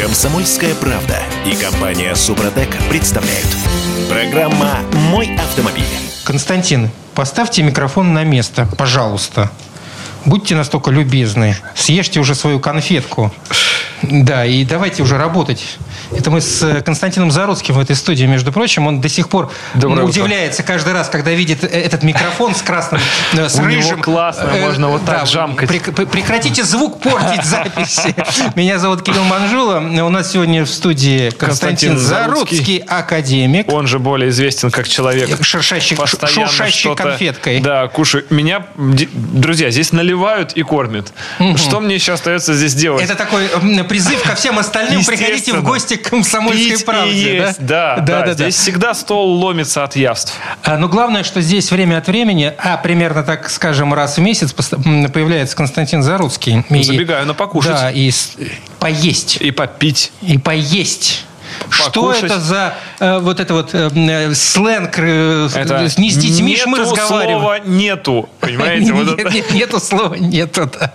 Комсомольская правда и компания Супротек представляют. Программа «Мой автомобиль». Константин, поставьте микрофон на место, пожалуйста. Будьте настолько любезны. Съешьте уже свою конфетку. Да, и давайте уже работать. Это мы с э, Константином Заруцким в этой студии, между прочим. Он до сих пор Доброе удивляется каждый раз, когда видит э, этот микрофон с красным, э, с У него рыжим. классно, Э, можно вот так да, жамкать. прек- пр- Прекратите звук портить записи. Меня зовут Кирилл Манжула. У нас сегодня в студии Константин, Константин Заруцкий. Заруцкий, академик. Он же более известен как человек, Шершащий, шуршащий конфеткой. Да, кушаю. Меня, друзья, здесь наливают и кормят. Что мне еще остается здесь делать? Это такой призыв ко всем остальным. Приходите в гости к комсомольской Пить правде. есть, да, да, да, да. Здесь всегда стол ломится от явств. А, Но главное, что здесь время от времени, а примерно так, скажем, раз в месяц появляется Константин Заруцкий. И- Забегаю на покушать. Да, и поесть. И попить. И поесть. Что Покушать. это за вот это вот э, э, сленг? э, Это не с детьми ж мы нету разговариваем. слова нету. Понимаете? Вот Нет, это. нет, нету слова, нету. да.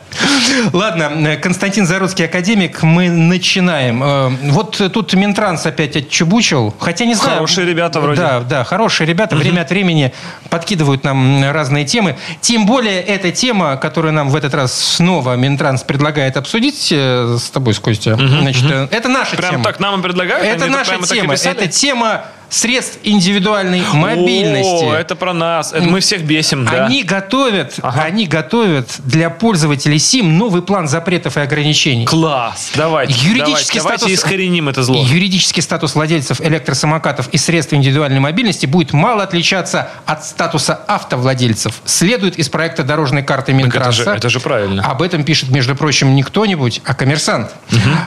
Ладно, э, Константин Заруцкий, академик, мы начинаем. Э, Вот тут Минтранс опять отчебучил, хотя не знаю. Хорошие ребята вроде. Да, да, хорошие ребята. Время от времени подкидывают нам разные темы. Тем более эта тема, которую нам в этот раз снова Минтранс предлагает обсудить э, с тобой, с Костя. Значит, э, это наша Прям тема. так нам и предлагают? Это наша тема. Это тема тема средств индивидуальной мобильности. О, это про нас. Это мы всех бесим, да. Они готовят, Ага. они готовят для пользователей СИМ новый план запретов и ограничений. Класс. Давайте. Юридический давайте, статус- давайте искореним это зло. Юридический статус владельцев электросамокатов и средств индивидуальной мобильности будет мало отличаться от статуса автовладельцев. Следует из проекта дорожной карты это Минтранса. же- это же правильно. Об этом пишет, между прочим, не кто-нибудь, а коммерсант.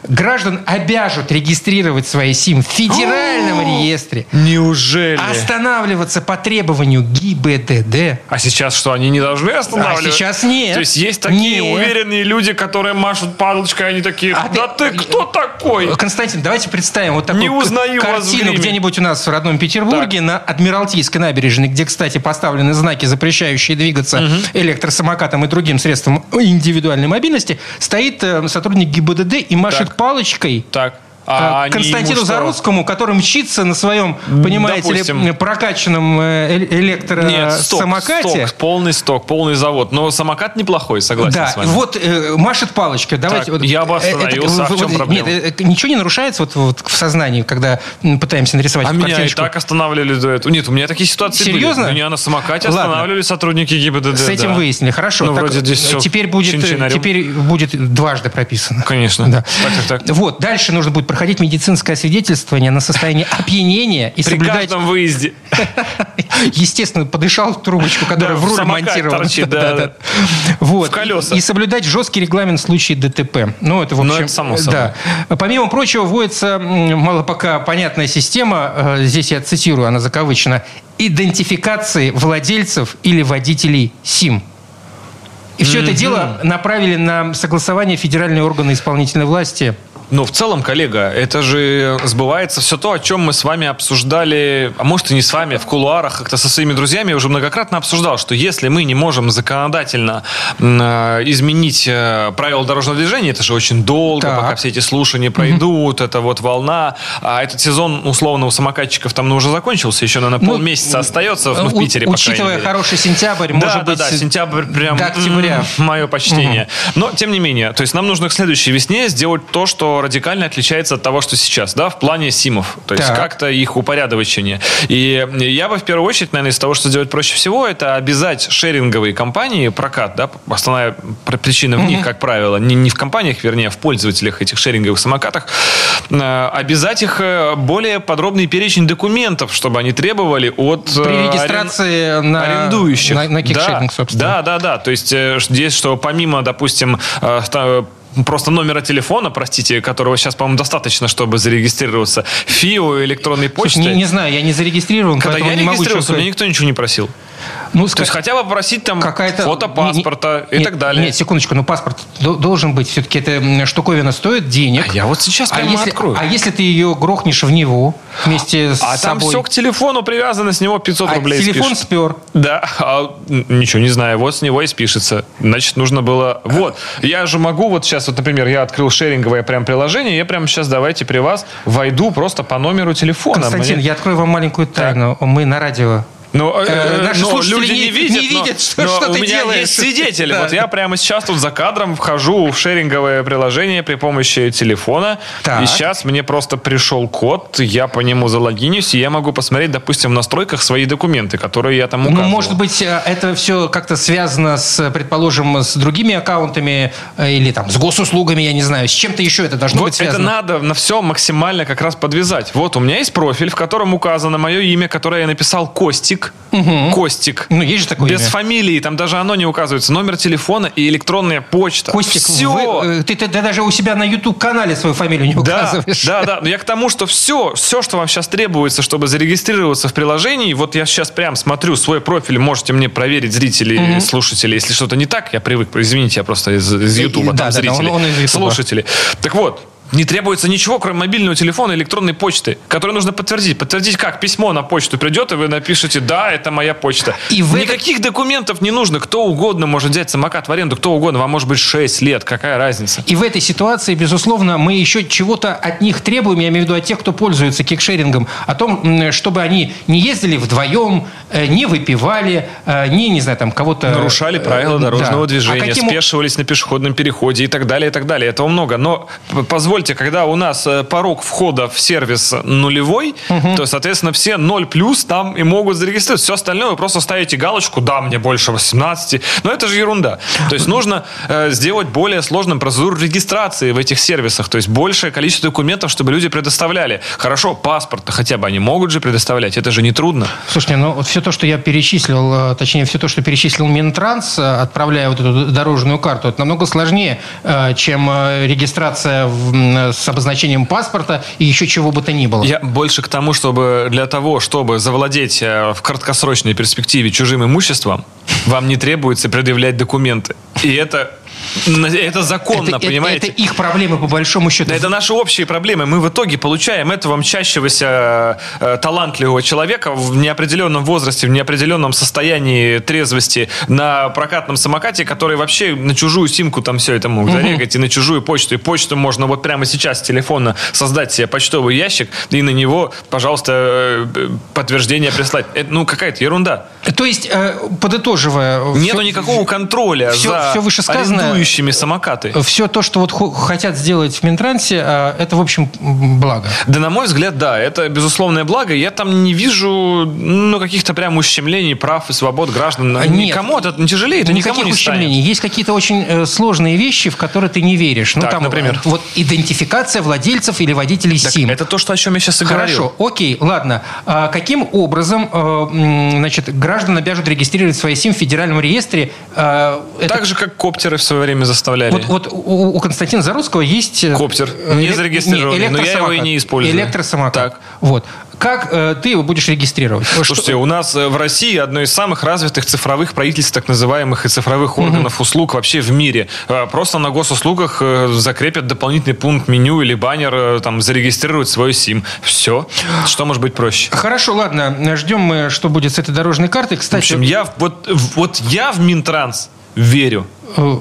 Граждан обяжут регистрировать свои СИМ в федеральном реестре. Неужели? Останавливаться по требованию ГИБДД. А сейчас что, они не должны останавливать? А сейчас нет. То есть есть такие Нет. уверенные люди, которые машут палочкой, они такие, А да ты- ты, кто такой? Константин, давайте представим вот такую Не узнаю картину где-нибудь у нас в родном Петербурге на Адмиралтейской набережной, где, кстати, поставлены знаки, запрещающие двигаться электросамокатом и другим средством индивидуальной мобильности, стоит э, сотрудник ГИБДД и машет Так. палочкой Так. Э, А они Константину? Зарудскому, который мчится на своем, понимаете ли, допустим. прокачанном э, э- Нет, сток, электросамокате. сток, полный сток, полный завод. Но самокат неплохой, согласен Да, с вами. вот э, машет палочкой. Давайте, Так, вот, я бы э, это- остановился. А в чем вот- проблема? Нет, э, ничего не нарушается вот, вот в сознании, когда пытаемся нарисовать А меня и картиночку? так останавливали до этого. Нет, у меня такие ситуации Серьезно? были. Меня на самокате Ладно. останавливали сотрудники ГИБДД. С этим да. выяснили. Хорошо. Ну, Так, вроде здесь э, всё теперь будет, э, теперь будет дважды прописано. Конечно. Да. Так, так, так. Вот, дальше нужно будет проходить медицинское свидетельствование на состояние опьянения и При соблюдать... каждом выезде. Естественно, подышал в трубочку, которая Да, в руль монтирована. торчит, да, Вот. В колеса. И соблюдать жесткий регламент в случае ДТП. Ну, это, в Ну, общем... это само собой. Да. Помимо прочего, вводится мало пока понятная система, э, здесь я цитирую, она закавычена, идентификации владельцев или водителей СИМ. И все это дело направили на согласование федеральные органы исполнительной власти Ну, в целом, коллега, это же сбывается все то, о чем мы с вами обсуждали, а может и не с вами, в кулуарах, как-то со своими друзьями, я уже многократно обсуждал, что если мы не можем законодательно м, э, изменить э, правила дорожного движения, это же очень долго, Так. пока все эти слушания пройдут, это вот волна, а этот сезон, условно, у самокатчиков там ну, уже закончился, еще, наверное, Ну, полмесяца остается, ну, в У- Питере, крайней Учитывая хороший сентябрь, Да, может да, быть, да, сентябрь прям до октября. мое почтение. Но, тем не менее, то есть нам нужно к следующей весне сделать то, что радикально отличается от того, что сейчас, да, в плане симов. То есть Так. как-то их упорядочение. И я бы в первую очередь, наверное, из того, что сделать проще всего, это обязать шеринговые компании, прокат, да, основная пр- причина в них, как правило, не, не в компаниях, вернее, а в пользователях этих шеринговых самокатах, э, обязать их э, более подробный перечень документов, чтобы они требовали от э, При арен- регистрации на, арендующих. на, на кикшеринг, да, собственно. Да, да, да. То есть здесь, что помимо, допустим, просто номера телефона, простите, которого сейчас, по-моему, достаточно, чтобы зарегистрироваться, ФИО, электронной Слушай, почты. не, не знаю, я не зарегистрирован, Когда я не могу регистрировался, меня никто ничего не просил. Ну, То есть хотя бы попросить там какая-то... фото паспорта Не- и не- так далее. Нет, секундочку, но паспорт до- должен быть. Все-таки эта штуковина стоит денег. А я вот сейчас А прямо если, открою. а если ты ее грохнешь в Неву вместе с А там собой? все к телефону привязано, с него 500 А рублей телефон спишут. спер. Да, а, ничего не знаю, вот с него и спишется. Значит, нужно было... Вот, я же могу вот сейчас, вот, например, я открыл шеринговое прям приложение, я прямо сейчас давайте при вас войду просто по номеру телефона. Константин, Мне- я открою вам маленькую тайну. Мы на радио. Ну, э, Э, э, наши но слушатели люди не- не видят, не но- видят, что- но что у ты меня делаешь. есть свидетели. Да. Вот я прямо сейчас тут за кадром вхожу в шеринговое приложение при помощи телефона. Так. И сейчас мне просто пришел код, я по нему залогинюсь, и я могу посмотреть, допустим, в настройках свои документы, которые я там Ну, указывал. может быть, э, это все как-то связано с, предположим, с другими аккаунтами или там с госуслугами, я не знаю. С чем-то еще это должно быть Вот это связано. надо на все максимально как раз подвязать. Вот у меня есть профиль, в котором указано мое имя, которое я написал Костик. Костик. Ну, есть же такое Без имя. фамилии, там даже оно не указывается. Номер телефона и электронная почта. Костик, Все. вы- э, ты, ты- ты даже у себя на YouTube-канале свою фамилию не Да, указываешь. да, да. Но я к тому, что все, все, что вам сейчас требуется, чтобы зарегистрироваться в приложении, вот я сейчас прям смотрю свой профиль, можете мне проверить, зрители, и слушатели, если что-то не так, я привык, извините, я просто из, из И- Ютуба, да, там да, да, зрители, он- он из Ютуба. слушатели. Так вот, не требуется ничего, кроме мобильного телефона и электронной почты, которую нужно подтвердить. Подтвердить как? Письмо на почту придет, и вы напишете, да, это моя почта. И в этот- Никаких документов не нужно. Кто угодно может взять самокат в аренду, кто угодно. Вам может быть 6 лет, какая разница? И в этой ситуации, безусловно, мы еще чего-то от них требуем, я имею в виду от тех, кто пользуется кикшерингом, о том, чтобы они не ездили вдвоем, э, не выпивали, э, не, не знаю, там, кого-то... нарушали правила э, дорожного да. движения, А каким- спешивались на пешеходном переходе и так далее, и так далее. Этого много. Но п- позвольте, когда у нас э, порог входа в сервис нулевой, то, соответственно, все 0 плюс там и могут зарегистрироваться. Все остальное вы просто ставите галочку, да, мне больше 18. Но это же ерунда. То есть нужно э, сделать более сложным процедуру регистрации в этих сервисах. То есть большее количество документов, чтобы люди предоставляли. Хорошо, паспорт хотя бы они могут же предоставлять. Это же не трудно. Слушайте, ну вот все то, что я перечислил, э, точнее, все то, что перечислил Минтранс, э, отправляя вот эту дорожную карту, это намного сложнее, чем регистрация в, с обозначением паспорта и еще чего бы то ни было. Я больше к тому, чтобы для того, чтобы завладеть э, в краткосрочной перспективе чужим имуществом, вам не требуется предъявлять документы. И это, это законно, это, это- понимаете? это их проблемы, по большому счету. Да это наши общие проблемы. Мы в итоге получаем этого мчащегося э, талантливого человека в неопределенном возрасте, в неопределенном состоянии трезвости на прокатном самокате, который вообще на чужую симку там все это мог зарегать, и на чужую почту. И почту можно вот прямо сейчас с телефона создать себе почтовый ящик, и на него, пожалуйста, э, подтверждение прислать. Это, ну, какая-то ерунда. То есть, э, подытоживая... Нету всё- никакого контроля всё- за всё вышесказанное- арендующими самокаты. Все то, что вот хо- хотят сделать в Минтрансе, э, это, в общем, благо. Да, на мой взгляд, да, это безусловное благо. Я там не вижу ну, каких-то прям ущемлений прав и свобод граждан. А, нет. никому это не тяжелее, это никому Никаких не станет. ущемлений. Есть какие-то очень э, сложные вещи, в которые ты не веришь. Ну, Так, там, например? э, Вот идентификация владельцев или водителей Так СИМ. это то, что, о чем я сейчас и говорил. Хорошо, окей, ладно. А каким образом э, значит, граждан обяжут регистрировать свои СИМ в федеральном реестре? А, это- Так же, как коптеры в свое время заставляли. Вот, вот у, у Константина Зарусского есть... э, Коптер. э, Не зарегистрированный, не, но я его и не использую. Электросамокат. Так. Вот. Как э, ты его будешь регистрировать? Слушайте, у нас э, в России одно из самых развитых цифровых правительств, так называемых, и цифровых органов услуг вообще в мире. Просто на госуслугах закрепят дополнительный пункт меню или баннер, там, зарегистрировать свой СИМ. Все. Что может быть проще? Хорошо, ладно. Ждем мы, что будет с этой дорожной картой. В Кстати, общем, я, в- вот, в- вот я в Минтранс верю э,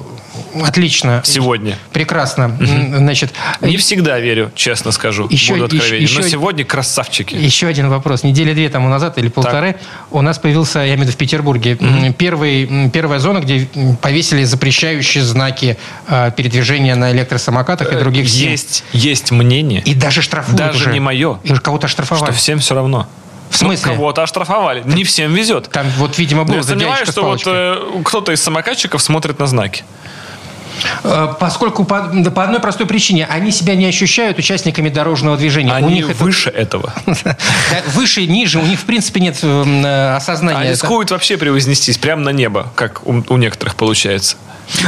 отлично. сегодня. Прекрасно. Значит, Не всегда верю, честно скажу. Еще- буду откровенен. еще- Но сегодня красавчики. Еще один вопрос. Недели две тому назад или полторы у нас появился, я имею в виду в Петербурге, м, первый, первая зона, где повесили запрещающие знаки э, передвижения на электросамокатах и других. Э, Есть, есть мнение, И даже штрафуют даже уже. не мое, И кого-то что штрафовали. всем все равно. В смысле? Ну, кого-то оштрафовали. Не всем везет. Там вот, видимо, был я сомневаюсь, что вот э, кто-то из самокатчиков смотрит на знаки. Э, Поскольку по, да по одной простой причине они себя не ощущают участниками дорожного движения. у Они них это- выше этого. Да, выше, ниже, у них в принципе нет м, э, осознания. Это- рискуют вообще превознестись прямо на небо, как у, у некоторых получается.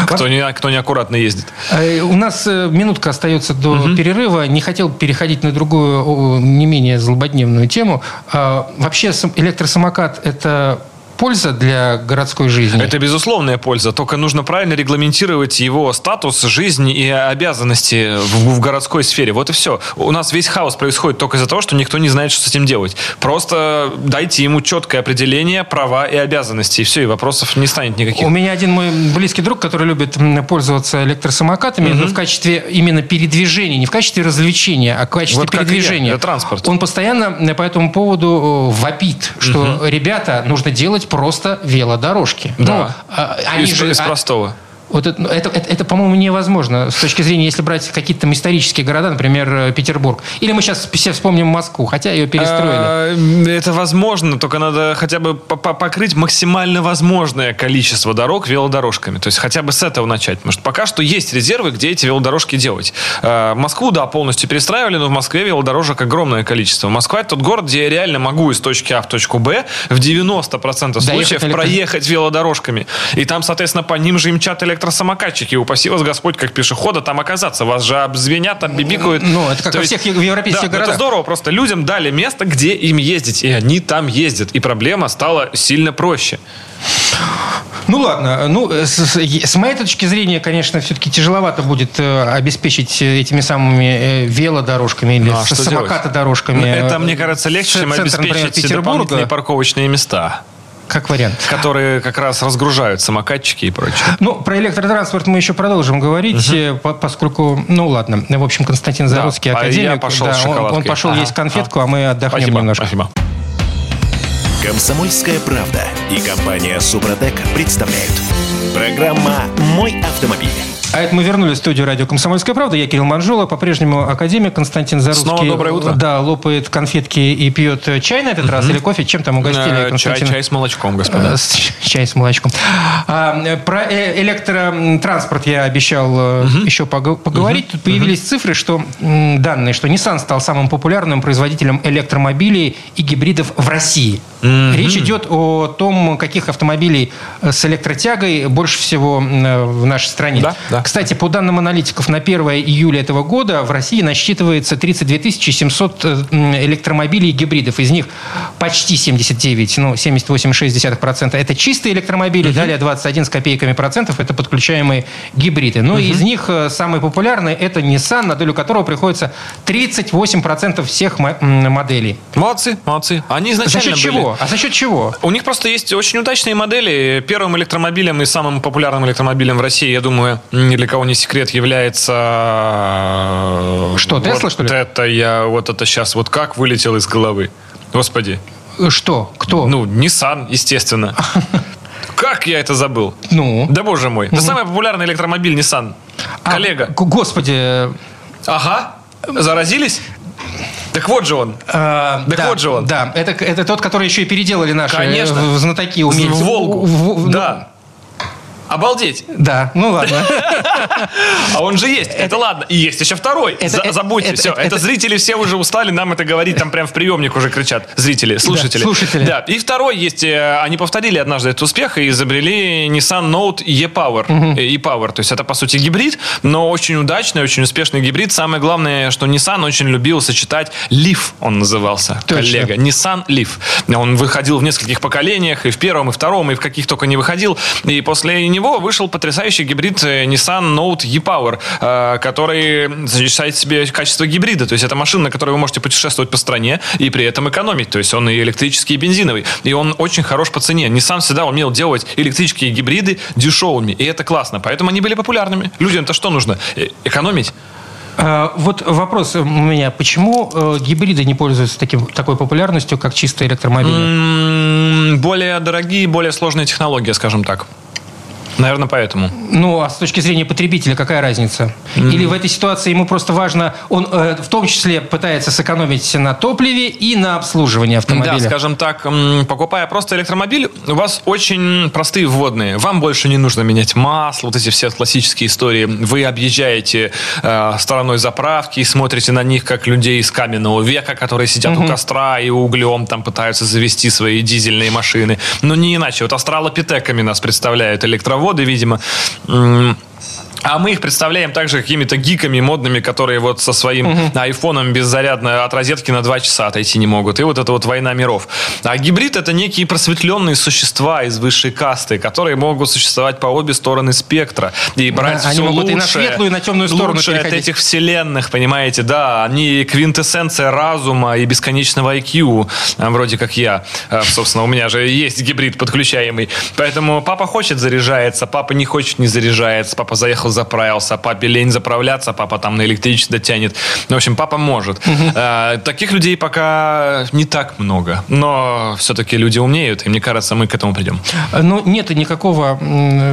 Кто, не, кто неаккуратно ездит. Э, У нас минутка остается до перерыва. Не хотел переходить на другую, не менее злободневную тему. Вообще сам- электросамокат – это польза для городской жизни? Это безусловная польза, только нужно правильно регламентировать его статус, жизнь и обязанности в, в городской сфере. Вот и все. У нас весь хаос происходит только из-за того, что никто не знает, что с этим делать. Просто дайте ему четкое определение, права и обязанности, и все, и вопросов не станет никаких. У меня один мой близкий друг, который любит пользоваться электросамокатами, угу. но в качестве именно передвижения, не в качестве развлечения, а в качестве вот передвижения. Я, транспорт. Он постоянно по этому поводу э, вопит, что, угу. ребята, нужно делать просто велодорожки. Да. Ну, а, они из, же, из а простого. Вот это, это, это, это по-моему, невозможно с точки зрения, если брать какие-то там исторические города, например, э, Петербург. Или мы сейчас все вспомним Москву, хотя ее перестроили. А, это возможно, только надо хотя бы покрыть максимально возможное количество дорог велодорожками. То есть хотя бы с этого начать. Потому что пока что есть резервы, где эти велодорожки делать. А, Москву, да, полностью перестраивали, но в Москве велодорожек огромное количество. Москва – это тот город, где я реально могу из точки А в точку Б в 90% случаев Доехать проехать велодорожками. И там, соответственно, по ним же мчат электро электросамокатчики. Упаси вас Господь, как пешехода, там оказаться. Вас же обзвенят, оббибикают. Ну, это как То во всех европейских да, городах. Это здорово. Просто людям дали место, где им ездить. И они там ездят. И проблема стала сильно проще. Ну ладно, ну с, с моей точки зрения, конечно, все-таки тяжеловато будет э, обеспечить этими самыми э, велодорожками или ну, а самокатодорожками. Ну, это, мне кажется, легче, чем обеспечить дополнительные парковочные места как вариант. Которые как раз разгружают самокатчики и прочее. Ну, про электротранспорт мы еще продолжим говорить, угу. поскольку, ну ладно, в общем, Константин Заруцкий, да, академик, а я пошел да, он, он пошел ага. есть конфетку, а, а мы отдохнем спасибо, немножко. Спасибо. Комсомольская правда и компания Супротек представляют. Программа «Мой автомобиль». А это мы вернулись в студию радио «Комсомольская правда». Я Кирилл Манжула, по-прежнему академик Константин Зарусский. Снова доброе утро. Да, лопает конфетки и пьет чай на этот угу. раз или кофе. Чем там угостили, э, Константин? Чай, чай с молочком, господа. Э, чай с молочком. А, про э, электротранспорт я обещал угу. еще поговорить. Угу. Тут появились угу. цифры, что данные, что Nissan стал самым популярным производителем электромобилей и гибридов в России. Угу. Речь идет о том, каких автомобилей с электротягой больше всего в нашей стране. Да, да. Кстати, по данным аналитиков, на 1 июля этого года в России насчитывается 32 700 э, электромобилей и гибридов. Из них почти 79, ну, 78,6% это чистые электромобили, угу. далее 21 с копейками процентов это подключаемые гибриды. Но угу. из них э, самый популярный это Nissan, на долю которого приходится 38% всех моделей. Молодцы, молодцы. Они изначально За счет были... чего? А за счет чего? У них просто есть очень удачные модели. Первым электромобилем и самым популярным электромобилем в России, я думаю, ни для кого не секрет, является... Э, что, Тесла, вот что ли? Это я, вот это сейчас, вот как вылетел из головы. Господи. Что? Кто? Ну, Nissan, естественно. Как я это забыл? Ну? Да боже мой. Это самый популярный электромобиль Nissan. А, Коллега. Господи. Ага. Заразились? Так вот же он. А, так да, вот же он. Да, это, это тот, который еще и переделали наши Конечно. знатоки умельцы. Волгу. В, в, да. Обалдеть. Да, ну ладно. А он же есть. Это ладно. И есть еще второй. Забудьте. Все. Это зрители все уже устали нам это говорить. Там прям в приемник уже кричат. Зрители, слушатели. Слушатели. Да. И второй есть. Э, они повторили однажды этот успех и изобрели Nissan Note E-Power. E-Power. То есть это, по сути, гибрид, но очень удачный, очень успешный гибрид. Самое главное, что Nissan очень любил сочетать Leaf, он назывался, коллега. Nissan Leaf. Он выходил в нескольких поколениях, и в первом, и втором, и в каких только не выходил. И после него него вышел потрясающий гибрид э, Nissan Note e-Power, э, который сочетает в себе качество гибрида. То есть это машина, на которой вы можете путешествовать по стране и при этом экономить. То есть он и электрический, и бензиновый. И он очень хорош по цене. Nissan всегда умел делать электрические гибриды дешевыми. И это классно. Поэтому они были популярными. Людям-то что нужно? Э, экономить. Вот вопрос у меня. Почему гибриды не пользуются таким, такой популярностью, как чистые электромобили? Более дорогие, более сложные технологии, скажем так. Наверное, поэтому. Ну, а с точки зрения потребителя какая разница? Mm-hmm. Или в этой ситуации ему просто важно, он э, в том числе пытается сэкономить на топливе и на обслуживании автомобиля? Да, скажем так, покупая просто электромобиль, у вас очень простые вводные. Вам больше не нужно менять масло, вот эти все классические истории. Вы объезжаете э, стороной заправки и смотрите на них, как людей из каменного века, которые сидят mm-hmm. у костра и углем там пытаются завести свои дизельные машины. Но не иначе. Вот астралопитеками нас представляют электроводы заводы, видимо. А мы их представляем также какими-то гиками модными, которые вот со своим угу. айфоном беззарядно от розетки на 2 часа отойти не могут. И вот это вот война миров. А гибрид это некие просветленные существа из высшей касты, которые могут существовать по обе стороны спектра. И брать да, все они могут лучшее, и на светлую, и на темную сторону лучшее от этих вселенных, понимаете, да. Они квинтэссенция разума и бесконечного IQ, а, вроде как я. А, Собственно, у меня же есть гибрид подключаемый. Поэтому папа хочет заряжается, папа не хочет не заряжается, папа заехал заправился, папе лень заправляться, папа там на электричество тянет. В общем, папа может. А, Таких людей пока не так много. Но все-таки люди умнеют, и мне кажется, мы к этому придем. Ну, нет никакого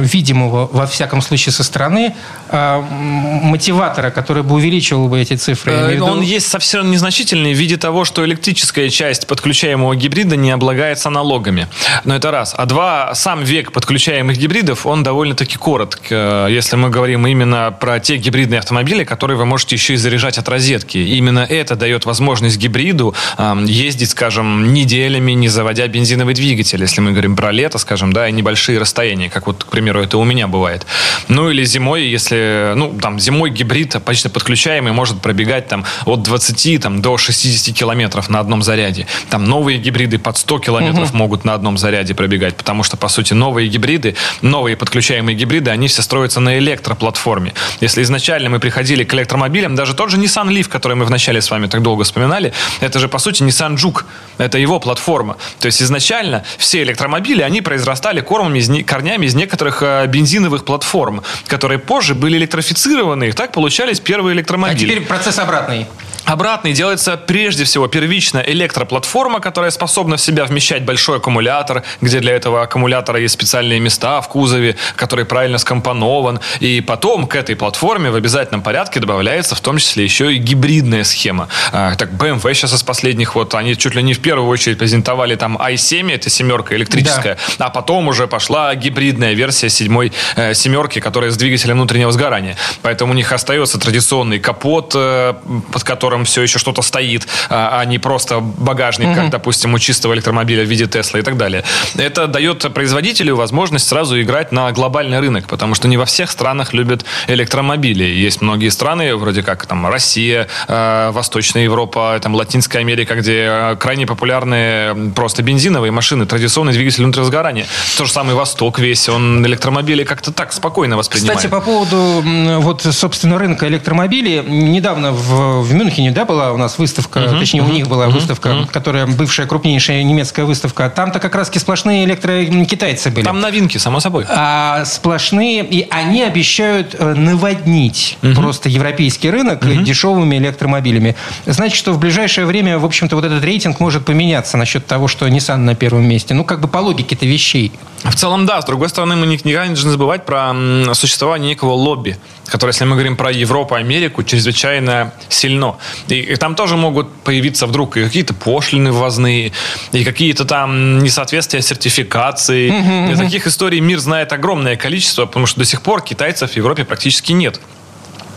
видимого, во всяком случае, со стороны м, мотиватора, который бы увеличивал бы эти цифры. Э, Он есть совсем незначительный в виде того, что электрическая часть подключаемого гибрида не облагается налогами. Но это раз. А два, сам век подключаемых гибридов, он довольно-таки коротк. Э, Если мы говорим именно про те гибридные автомобили, которые вы можете еще и заряжать от розетки. Именно это дает возможность гибриду эм, ездить, скажем, неделями, не заводя бензиновый двигатель. Если мы говорим про лето, скажем, да, и небольшие расстояния, как вот, к примеру, это у меня бывает. Ну или зимой, если, ну, там, зимой гибрид почти подключаемый может пробегать там от 20 там, до 60 километров на одном заряде. Там новые гибриды под 100 километров могут на одном заряде пробегать, потому что, по сути, новые гибриды, новые подключаемые гибриды, они все строятся на электроплатформе. Если изначально мы приходили к электромобилям, даже тот же Nissan Leaf, который мы вначале с вами так долго вспоминали, это же, по сути, Nissan Juke. Это его платформа. То есть изначально все электромобили, они произрастали кормами, корнями из некоторых э, бензиновых платформ, которые позже были электрифицированы, и так получались первые А электромобили. теперь процесс обратный. Обратный делается прежде всего первично электроплатформа, которая способна в себя вмещать большой аккумулятор, где для этого аккумулятора есть специальные места в кузове, который правильно скомпонован. И потом к этой платформе в обязательном порядке добавляется в том числе еще и гибридная схема. А, Так, BMW сейчас из последних, вот они чуть ли не в первую очередь презентовали там i7, это семерка электрическая, а потом уже пошла гибридная версия седьмой э, семерки, которая с двигателем внутреннего сгорания. Поэтому у них остается традиционный капот, э, под которым все еще что-то стоит, а а не просто багажник, как, допустим, у чистого электромобиля в виде Тесла и так далее. Это дает производителю возможность сразу играть на глобальный рынок, потому что не во всех странах любят электромобили. Есть многие страны, вроде как там Россия, э, Восточная Европа, там Латинская Америка, где э, крайне популярны просто бензиновые машины, традиционный двигатель внутреннего сгорания. То же самое Восток весь, он электромобили как-то так спокойно воспринимает. Кстати, по поводу вот, собственно, рынка электромобилей. Недавно в, в Мюнхене, да, была у нас выставка, точнее, у них была выставка, которая бывшая крупнейшая немецкая выставка. Там-то как раз сплошные электрокитайцы были. Там новинки, само собой. а сплошные, и они обещают э, наводнить просто европейский рынок дешевыми электромобилями. Значит, что в ближайшее время, в общем-то, вот этот рейтинг может поменяться насчет того, что Nissan на первом месте. Ну, как бы по логике-то вещей. В целом, да. С другой стороны, мы никогда не должны забывать про существование некого лобби, которое, если мы говорим про Европу, Америку, чрезвычайно сильно. И, и там тоже могут появиться вдруг и какие-то пошлины ввозные, и какие-то там несоответствия сертификации. И таких историй мир знает огромное количество, потому что до сих пор китайцев в Европе практически нет.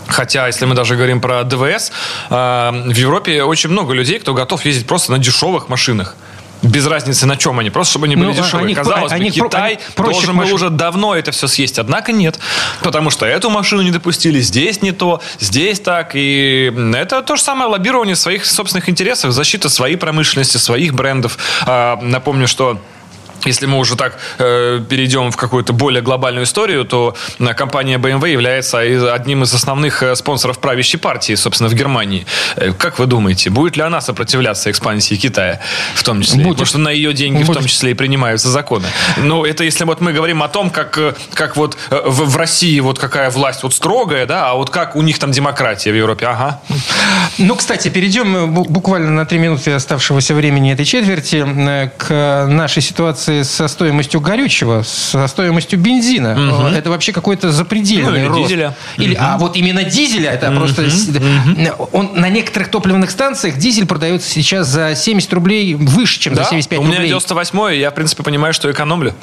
Хотя, если мы даже говорим про ДВС, э, в Европе очень много людей, кто готов ездить просто на дешевых машинах. Без разницы на чем они, просто чтобы они были Ну, а- дешевые. они- Казалось они бы, про- Китай они должен был уже давно это все съесть, однако нет. Потому что эту машину не допустили, здесь не то, здесь так. И это то же самое лоббирование своих собственных интересов, защита своей промышленности, своих брендов. А, Напомню, что если мы уже так э, перейдем в какую-то более глобальную историю, то э, компания BMW является одним из основных э, спонсоров правящей партии, собственно, в Германии. Э, как вы думаете, будет ли она сопротивляться экспансии Китая в том числе? Будет. Потому что на ее деньги в Будет. том числе и принимаются законы. Ну, это если вот мы говорим о том, как, э, как вот э, в, в России вот какая власть вот строгая, да, а вот как у них там демократия в Европе, ага. Ну, кстати, перейдем э, бу- буквально на три минуты оставшегося времени этой четверти к нашей ситуации со стоимостью горючего, со стоимостью бензина. Э, Это вообще какой-то запредельный Ну, или рост. дизеля. Или, А вот именно дизеля, это просто... с- Он на некоторых топливных станциях дизель продается сейчас за 70 рублей выше, чем Да? за 75 у меня рублей. 98 я, в принципе, понимаю, что экономлю.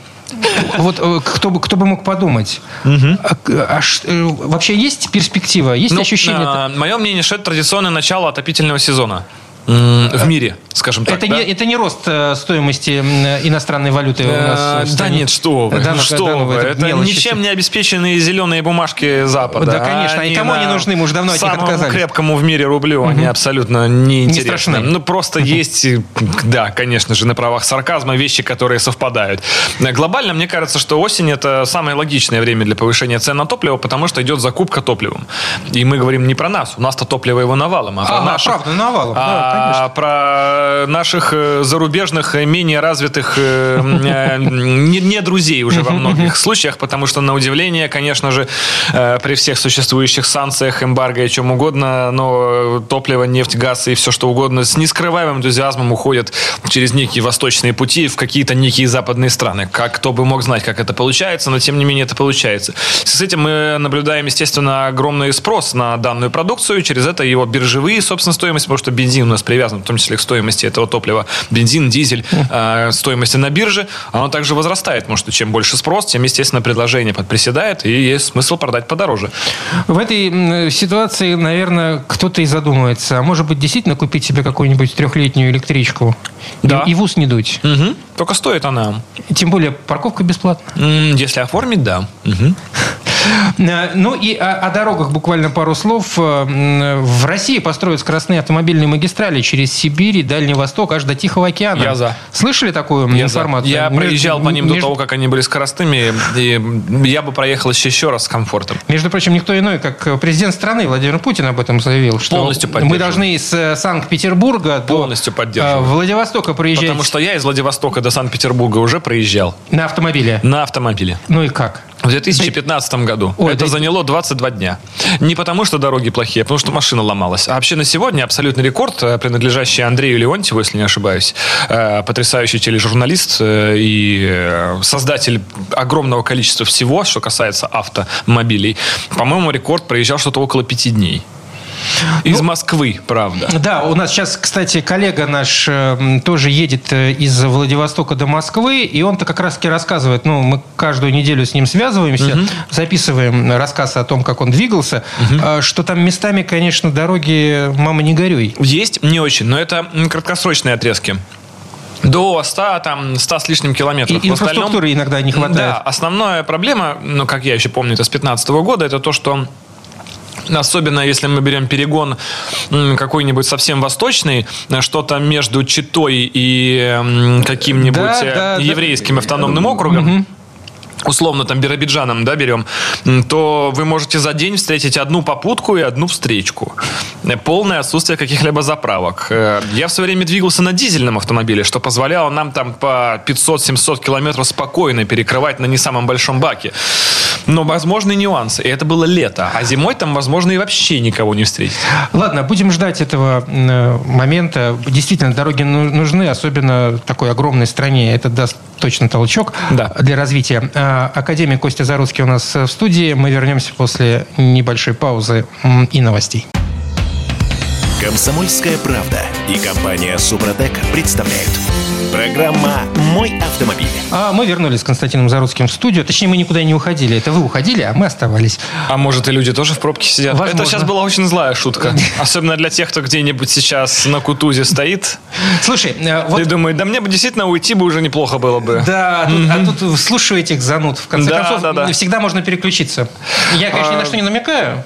Вот э, кто бы, кто бы мог подумать. А, к- а ш- э, вообще есть перспектива, есть ощущение? мое мнение, что это традиционное начало отопительного сезона. В мире, скажем так. Это, да? не, это не рост э, стоимости иностранной валюты у нас. Э, Да нет, что вы, Да, ну, что ну, вы. это ничем не обеспеченные зеленые бумажки Запада. Да, конечно, и кому они нужны? Мы уже давно от них отказались. крепкому в мире рублю они абсолютно неинтересны. страшны. Ну, просто есть, э, да, конечно же, на правах сарказма вещи, которые совпадают. Э, Глобально, мне кажется, что осень – это самое логичное время для повышения цен на топливо, потому что идет закупка топливом. И мы говорим не про нас. У нас-то топливо его навалом, а про Ага, наших. правда, навалом, А конечно. про наших э, зарубежных, э, менее развитых э, э, не, не друзей уже во многих случаях, потому что, на удивление, конечно же, э, при всех существующих санкциях, эмбарго и чем угодно, но топливо, нефть, газ и все что угодно с нескрываемым энтузиазмом уходят через некие восточные пути в какие-то некие западные страны. Как кто бы мог знать, как это получается, но тем не менее это получается. С этим мы наблюдаем, естественно, огромный спрос на данную продукцию, через это его биржевые, собственно, стоимость, потому что бензин у нас привязан, в том числе к стоимости этого топлива. Бензин, дизель, э, стоимости на бирже, оно также возрастает, потому что чем больше спрос, тем, естественно, предложение подприседает, и есть смысл продать подороже. В этой ситуации, наверное, кто-то и задумывается, а может быть, действительно купить себе какую-нибудь трехлетнюю электричку Да. и, и в ус не дуть. Мгм. Только стоит она. Тем более парковка бесплатна. М, Если оформить, да. Э, Ну и о, о дорогах буквально пару слов. Э, В России построят скоростные автомобильные магистрали через Сибирь и Дальний Восток аж до Тихого океана. Я за. Слышали такую Я, за. информацию? я Между- проезжал по ним до между- того, как они были скоростными, и я бы проехал еще еще раз с комфортом. Между прочим, никто иной, как президент страны Владимир Путин об этом заявил, что Полностью мы должны из э, Санкт-Петербурга до Полностью поддерживаю. э, Владивостока проезжать Потому что я из Владивостока до Санкт-Петербурга уже проезжал на автомобиле. на автомобиле. Ну и как? В 2015 году. Ой, это да- заняло 22 дня. Не потому, что дороги плохие, а потому что машина ломалась. А вообще на сегодня абсолютный рекорд, э, принадлежащий Андрею Леонтьеву, если не ошибаюсь. Э, Потрясающий тележурналист э, и создатель огромного количества всего, что касается автомобилей. По-моему, рекорд проезжал что-то около пяти дней. Из Москвы, правда. Да, у нас сейчас, кстати, коллега наш э, м, тоже едет э, из Владивостока до Москвы, и он-то как раз-таки рассказывает, ну, мы каждую неделю с ним связываемся, записываем рассказ о том, как он двигался, э, что там местами, конечно, дороги, мама, не горюй. Есть, не очень, но это краткосрочные отрезки. До 100, там, 100 с лишним И километров. Остальном- инфраструктуры иногда не хватает. Да, основная проблема, ну, как я еще помню, это с 15 года, это то, что Особенно если мы берем перегон какой-нибудь совсем восточный, что-то между Читой и каким-нибудь Да, э, да, да. еврейским автономным округом, условно там Биробиджаном, да, берем, то вы можете за день встретить одну попутку и одну встречку. Э, Полное отсутствие каких-либо заправок. Э, Я в свое время двигался на дизельном автомобиле, что позволяло нам там по 500-700 километров спокойно перекрывать на не самом большом баке. Но возможны нюансы. И это было лето. А зимой там, возможно, и вообще никого не встретить. Ладно, будем ждать этого э, момента. Действительно, дороги ну- нужны, особенно в такой огромной стране. Это даст точно толчок Да. для развития. Академик Костя Заруцкий у нас э, в студии. Мы вернемся после небольшой паузы и новостей. Комсомольская правда и компания Супротек представляют. Программа «Мой автомобиль». А мы вернулись с Константином Заруцким в студию. Точнее, мы никуда не уходили. Это вы уходили, а мы оставались. А может, и люди тоже в пробке сидят? Возможно. Это сейчас была очень злая шутка. Особенно для тех, кто где-нибудь сейчас на Кутузе стоит. Слушай, э, И вот... думает, да мне бы действительно уйти бы уже неплохо было бы. Да, а тут, а тут слушаю этих зануд. В конце Да, концов, да, да. всегда можно переключиться. Я, конечно, ни на что не намекаю.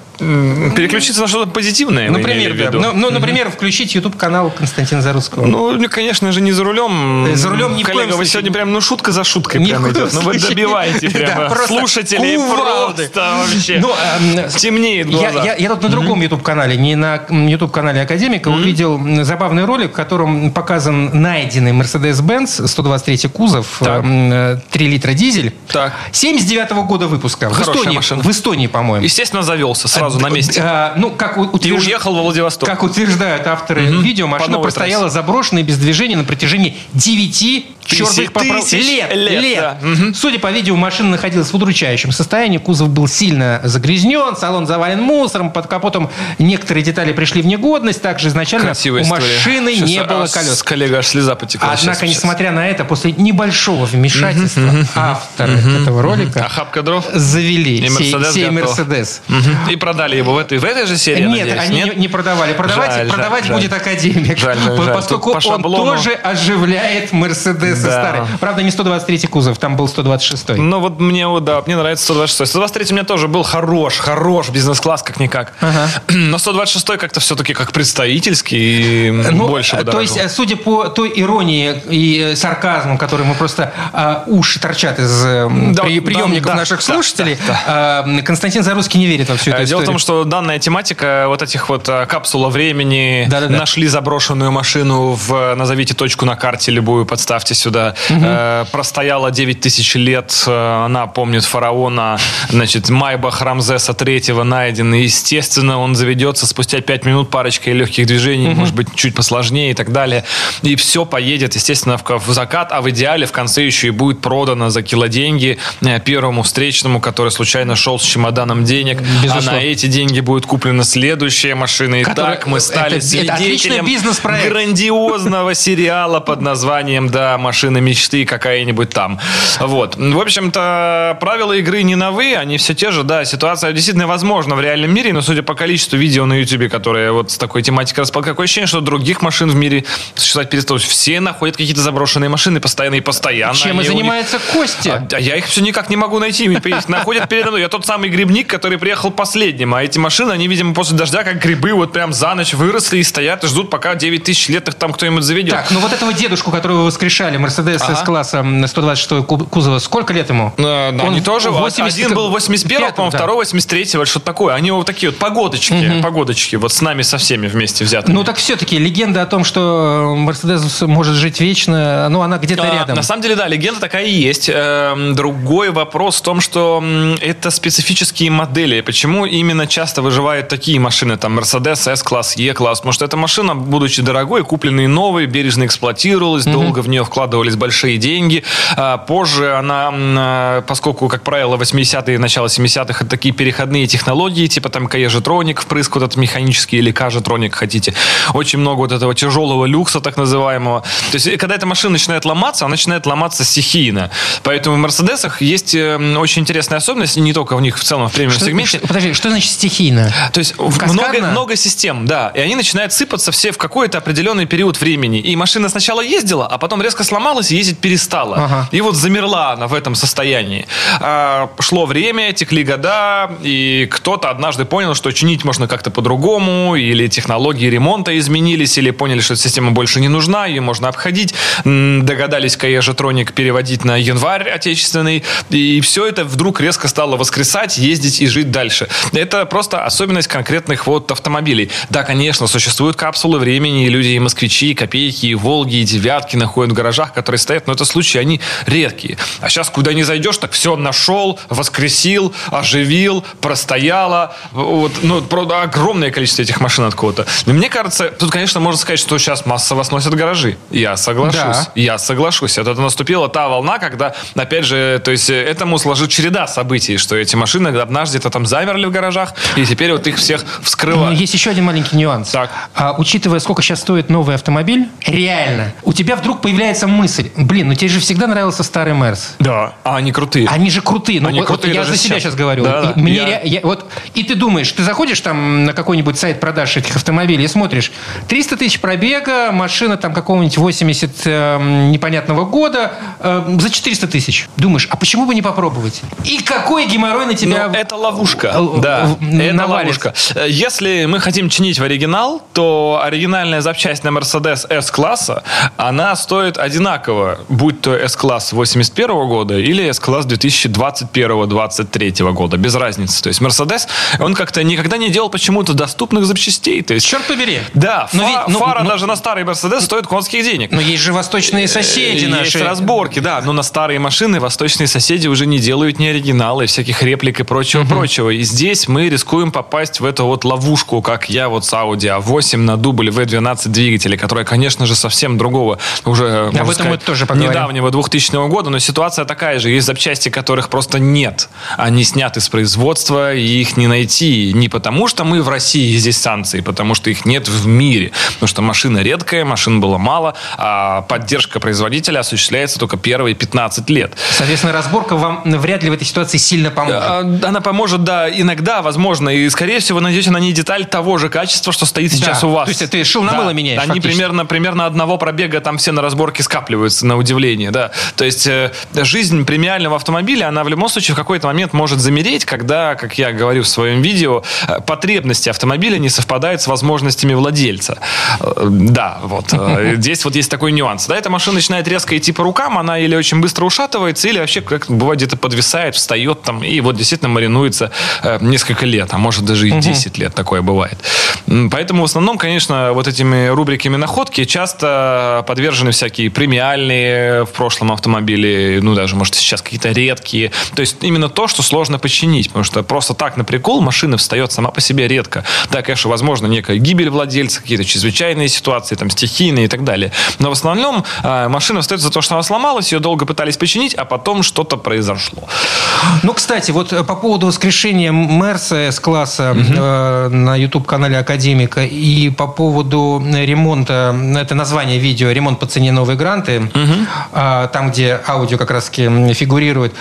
Переключиться на что-то позитивное, Например, да. Ну, ну, например, включить YouTube-канал Константина Заруцкого. Ну, конечно же, не за рулем. За рулем в Коллега, вы сегодня прям, ну, шутка за шуткой в прям идет. Ну, вы добиваете Да, прямо просто слушателей кувалды. просто вообще. Ну, эм, Темнеет глаза. я- я тут на другом YouTube-канале, не на YouTube-канале Академика, увидел забавный ролик, в котором показан найденный Mercedes-Benz 123 кузов, Так. эм, э, 3 литра дизель. Так. 79 года выпуска. В Хорошая Эстонии, машина. в Эстонии, по-моему. Естественно, завелся сразу на месте. Э, ну, как у- И утвержд- уехал во Владивосток. Как утверждают авторы видео, По машина простояла заброшенной без движения на протяжении 9 черных поправ- лет. лет, лет. да. Мгм. Судя по видео, машина находилась в удручающем состоянии. Кузов был сильно загрязнен, салон завален мусором, под капотом некоторые детали пришли в негодность. Также изначально Красивая у история. машины Сейчас, не а, было колес. коллега аж слеза потекла. Однако, сейчас, несмотря на это, после небольшого вмешательства авторы этого ролика Охапка дров. завели сей, Мерседес сей. Мерседес. И продали продали его в этой, в этой же серии, Нет, надеюсь? они Не, не продавали. Продавать, Жаль, продавать жаль, будет жаль. Академик. Жаль, жаль, жаль. Поскольку по он шаблону. тоже оживляет Мерседесы Да. старые. Правда, не 123 кузов, там был 126. Ну вот мне, да, мне нравится 126. 123 у меня тоже был хорош, хорош бизнес-класс как-никак. Ага. Но 126 как-то все-таки как представительский и Ну, больше бы то есть, э, судя по той иронии и э, сарказму, который мы просто а, уши торчат из Да, при- да, приемников да, наших да, слушателей, а, Константин Зарусский не верит во всю эту Э, Дело в том, что данная тематика вот этих вот э, капсула времени, Да-да-да. нашли заброшенную машину в э, назовите точку на карте любую, подставьте сюда, э, простояла 9 тысяч лет, э, она помнит фараона, значит, Майбах Рамзеса третьего найден, и, естественно, он заведется спустя 5 минут парочкой легких движений, может быть, чуть посложнее и так далее, и все поедет, естественно, в, в закат, а в идеале в конце еще и будет продано за кило деньги э, первому встречному, который случайно шел с чемоданом денег, а Безусловно. на эти деньги будет куплена следующая машина. И Которая- так мы стали это- это свидетелем бизнес-проект. грандиозного сериала под названием «Да, машина мечты» какая-нибудь там. Вот. В общем-то, правила игры не новые, они все те же. Да, ситуация действительно возможна в реальном мире, но судя по количеству видео на YouTube, которые вот с такой тематикой распал, какое ощущение, что других машин в мире существовать перестало. Все находят какие-то заброшенные машины постоянно и постоянно. Чем и у них- занимается Костя. а, а я их все никак не могу найти. Находят передо мной. Я тот самый грибник, который приехал последним. А эти машины, они, видимо, после дождя, как грибы, вот прям за ночь выросли и стоят и ждут, пока 9 тысяч лет их там кто-нибудь заведет. Так, ну вот этого дедушку, которого вы воскрешали, Мерседес Ага. с-класса м, 126 ку- кузова, сколько лет ему? Э, да, Он они тоже. в 80 один был 81 пятом, по-моему, да. второй 83 вот что-то такое. Они вот такие вот погодочки, погодочки, вот с нами со всеми вместе взяты. Ну так все-таки легенда о том, что Мерседес может жить вечно, ну она где-то А, рядом. На самом деле, да, легенда такая и есть. Эм, Другой вопрос в том, что это специфические модели. Почему именно часто выживают такие машины, там Mercedes S-класс, E-класс? Потому что эта машина, будучи дорогой, купленной новой, бережно эксплуатировалась, долго в нее вкладывались большие деньги. А Позже она, э, поскольку, как правило, 80-е, начало 70-х, это такие переходные технологии, типа там Каежетроник, впрыск вот этот механический или Кажетроник хотите. Очень много вот этого тяжелого люкса, так называемого. То есть, когда эта машина начинает ломаться, она начинает ломаться стихийно. Поэтому в Мерседесах есть э, очень интересная особенность, не только в них в целом в премиум Что- сегменте. что- подожди, что значит стихийно? То есть Каскадно? много, много систем, да. И они начинают сыпаться все в какой-то определенный период времени. И машина сначала ездила, а потом резко сломалась и ездить перестала. Ага. И вот замерла она в этом состоянии. А, шло время, текли года, и кто-то однажды понял, что чинить можно как-то по-другому, или технологии ремонта изменились, или поняли, что эта система больше не нужна, ее можно обходить. Догадались Каежетроник переводить на январь отечественный, и все это вдруг резко стало воскресать, ездить и жить дальше. Это просто особенность конкретных вот автомобилей. Да, конечно, существуют капсулы времени, и люди и москвичи, и копейки, и волги, и девятки находят в гаражах, которые стоят, но это случаи, они редкие. А сейчас куда не зайдешь, так все нашел, воскресил, оживил, простояло. Вот, ну, правда, огромное количество этих машин откуда-то. И Мне кажется, тут, конечно, можно сказать, что сейчас массово сносят гаражи. Я соглашусь. Да. Я соглашусь. Это наступила та волна, когда, опять же, то есть э, этому сложит череда событий, что эти машины однажды где-то там замерли в гаражах, и теперь вот их всех Но вскрывают. есть еще один маленький нюанс. Так. А, учитывая, сколько сейчас стоит новый автомобиль, реально, у тебя вдруг появляется мысль, блин, ну тебе же всегда нравился старый Мерс. Да. А они крутые. Они же крутые. Ну, Они вот, крутые я за себя сейчас. сейчас говорю. Да, да. Мне Я- ре- я- вот, и ты думаешь, ты заходишь там на какой-нибудь сайт продаж этих автомобилей и смотришь, 300 тысяч пробега, машина там какого-нибудь 80 эм, непонятного года эм, за 400 тысяч. Думаешь, а почему бы не попробовать? И какой геморрой на тебя... Ну, это ловушка. э, Да, это навалится. ловушка. Э, Если мы хотим чинить в оригинал, то оригинальная запчасть на Mercedes S-класса, она стоит одинаково, будь то S-класс 81 года или S-класс 2021-2023 года, без разницы. То есть Mercedes, он как-то никогда не делал почему-то доступных запчастей. То есть, Черт побери. да, Но фа- ведь- ну, фара ну- даже на старый Mercedes стоит конских денег. Но есть же восточные соседи Э, наши. Есть разборки, да. Но на старые машины восточные соседи уже не делают ни оригиналы, всяких реплик и прочего-прочего. И здесь мы рискуем попасть в эту вот ловушку, как я вот с Audi A8 на дубль V12 двигателя, которая, конечно же, совсем другого уже, можно этом мы сказать, тоже поговорим. недавнего 2000 года, но ситуация такая же. Есть запчасти, которых просто нет. Они сняты с производства, и их не найти. Не потому, что мы в России, здесь санкции, потому что их нет в мире. Потому что машина редкая, машин было мало, а поддержка производителя осуществляется только первые 15 лет. Соответственно, разборка вам вряд ли в этой ситуации сильно поможет. А, Она поможет, да, иногда Да, возможно. И, скорее всего, найдете на ней деталь того же качества, что стоит сейчас Да. у вас. То есть ты шил на Да. мыло меняешь, Они фактически. примерно, примерно одного пробега там все на разборке скапливаются, на удивление, да. То есть э, жизнь премиального автомобиля, она в любом случае в какой-то момент может замереть, когда, как я говорю в своем видео, э, потребности автомобиля не совпадают с возможностями владельца. Э, Да, вот. э, Здесь вот есть такой нюанс. Да, эта машина начинает резко идти по рукам, она или очень быстро ушатывается, или вообще, как бывает, где-то подвисает, встает там, и вот действительно маринуется э, несколько лет, а может даже и 10 лет такое бывает. Поэтому в основном, конечно, вот этими рубриками находки часто подвержены всякие премиальные в прошлом автомобили, ну даже, может, сейчас какие-то редкие. То есть именно то, что сложно починить, потому что просто так на прикол машина встает сама по себе редко. Да, конечно, возможно, некая гибель владельца, какие-то чрезвычайные ситуации, там, стихийные и так далее. Но в основном э, машина встает за то, что она сломалась, ее долго пытались починить, а потом что-то произошло. Ну, кстати, вот э, по поводу воскрешения Мерса С-класса э, на YouTube-канале Академика и по поводу ремонта, это название видео «Ремонт по цене новой гранты», а, там, где аудио как раз фигурирует,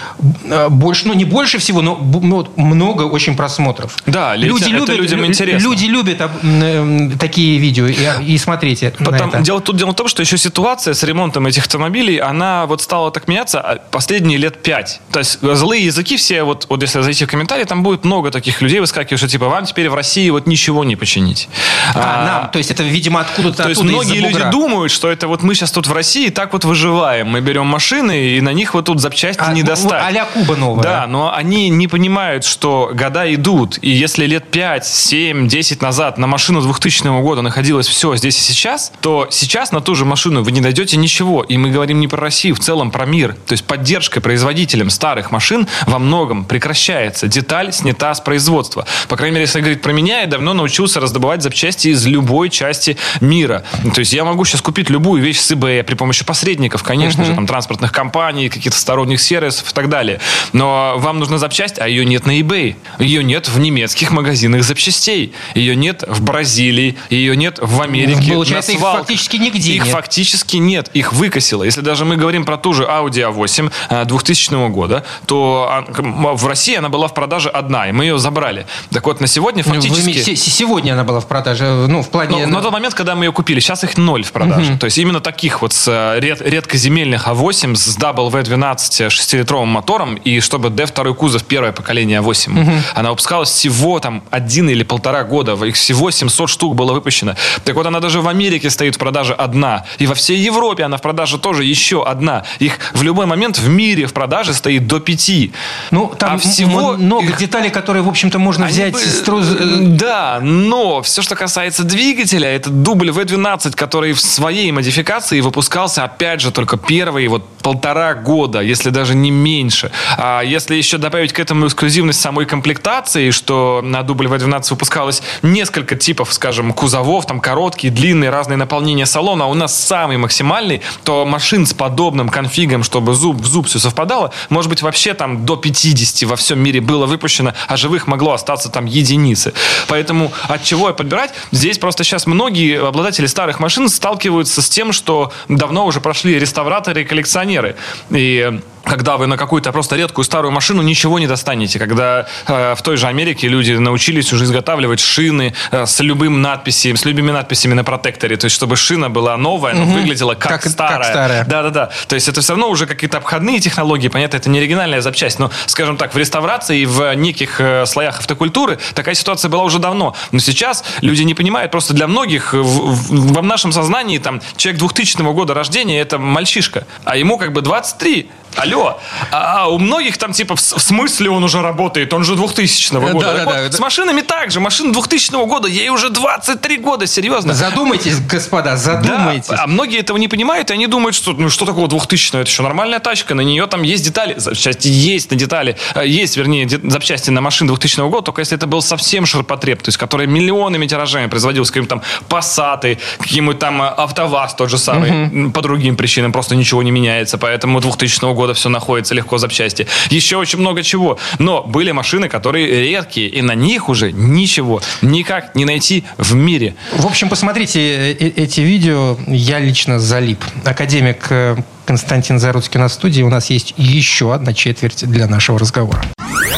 э, больше, ну, не больше всего, но ну, много очень просмотров. Да, люди- это людям лю- интересно. Люди любят э, такие видео и, и смотрите Потом, это. дело, тут дело в том, что еще ситуация с ремонтом этих автомобилей, она вот стала так меняться а, последние лет пять. То есть злые языки все, вот, вот если зайти в комментарии, там будет много таких людей выскакивают, что типа вам теперь в России вот ничего не починить. А, нам, то есть это, видимо, откуда-то То есть многие люди думают, что это вот мы сейчас тут в России так вот выживаем. Мы берем машины, и на них вот тут запчасти А, не ну, достать. а-ля Куба новая. Да, но они не понимают, что года идут. И если лет 5, 7, 10 назад на машину 2000 года находилось все здесь и сейчас, то сейчас на ту же машину вы не дойдете ничего. И мы говорим не про Россию, в целом про мир. То есть поддержка производителям старых машин во многом прекращается. Деталь снята с производства. По крайней мере, если говорить про меня, я давно научился раздобывать запчасти из любой части мира. То есть я могу сейчас купить любую вещь с eBay при помощи посредников, конечно же, там, транспортных компаний, каких-то сторонних сервисов и так далее. Но вам нужна запчасть, а ее нет на eBay. Ее нет в немецких магазинах запчастей. Ее нет в Бразилии, ее нет в Америке. Получается, на их фактически нигде Их нет. фактически нет. Их выкосило. Если даже мы говорим про ту же Audi A8 э, 2000 года, то в России она была в продаже одна, и мы ее забрали. Так вот, на сегодня Ну, вы фактически... се- Сегодня она была в продаже, ну, в плане... Ну, на тот момент, когда мы ее купили, сейчас их ноль в продаже. То есть именно таких вот с э, ред- редкоземельных А8 с W12 6-литровым мотором и чтобы D2 кузов первое поколение А8. Она выпускалась всего там один или полтора года. Их всего 700 штук было выпущено. Так вот, она даже в Америке стоит в продаже одна. И во всей Европе она в продаже тоже еще одна. Их в любой момент в мире в продаже стоит до пяти. Ну, там а всего много их- деталей, которые, в общем-то, можно они взять... бы- с тру- э, Да, но все, что касается двигателя, это дубль V12, который в своей модификации выпускался, опять же, только первые вот полтора года, если даже не меньше. А если еще добавить к этому эксклюзивность самой комплектации, что на дубль V12 выпускалось несколько типов, скажем, кузовов, там короткие, длинные, разные наполнения салона, а у нас самый максимальный, то машин с подобным конфигом, чтобы зуб в зуб все совпадало, может быть, вообще там до 50 во всем мире было выпущено, а живых могло остаться там единицы. Поэтому от чего я подбирать? Здесь просто сейчас многие обладатели старых машин сталкиваются с тем, что давно уже прошли реставраторы и коллекционеры. И когда вы на какую-то просто редкую старую машину ничего не достанете, когда э, в той же Америке люди научились уже изготавливать шины э, с любым надписями, с любыми надписями на протекторе, то есть чтобы шина была новая, но выглядела как, Как- как старая. старая. Да-да-да. То есть это все равно уже какие-то обходные технологии, понятно, это не оригинальная запчасть, но, скажем так, в реставрации и в неких э, слоях автокультуры такая ситуация была уже давно. Но сейчас люди не понимают, просто для многих в, в- в нашем сознании там человек 2000 года рождения это мальчишка, а ему как бы 23. Алло. А, а у многих там типа в, смысле он уже работает, он же 2000 года. Да, Так да, вот, да. С машинами так же. Машина 2000 года, ей уже 23 года, серьезно. Задумайтесь, господа, Да, задумайтесь. а многие этого не понимают, и они думают, что ну что такого 2000 это еще нормальная тачка, на нее там есть детали, запчасти есть на детали, э, есть, вернее, запчасти на машин 2000 года, только если это был совсем ширпотреб, то есть который миллионными тиражами производился, каким-то там Passat, каким-нибудь там э, АвтоВАЗ тот же самый, м, по другим причинам просто ничего не меняется, поэтому 2000 года все находится легко запчасти. Еще очень много чего, но были машины, которые редкие, и на них уже ничего никак не найти в мире. В общем, посмотрите э- э- эти видео. Я лично залип. Академик э, Константин Заруцкий на студии. У нас есть еще одна четверть для нашего разговора.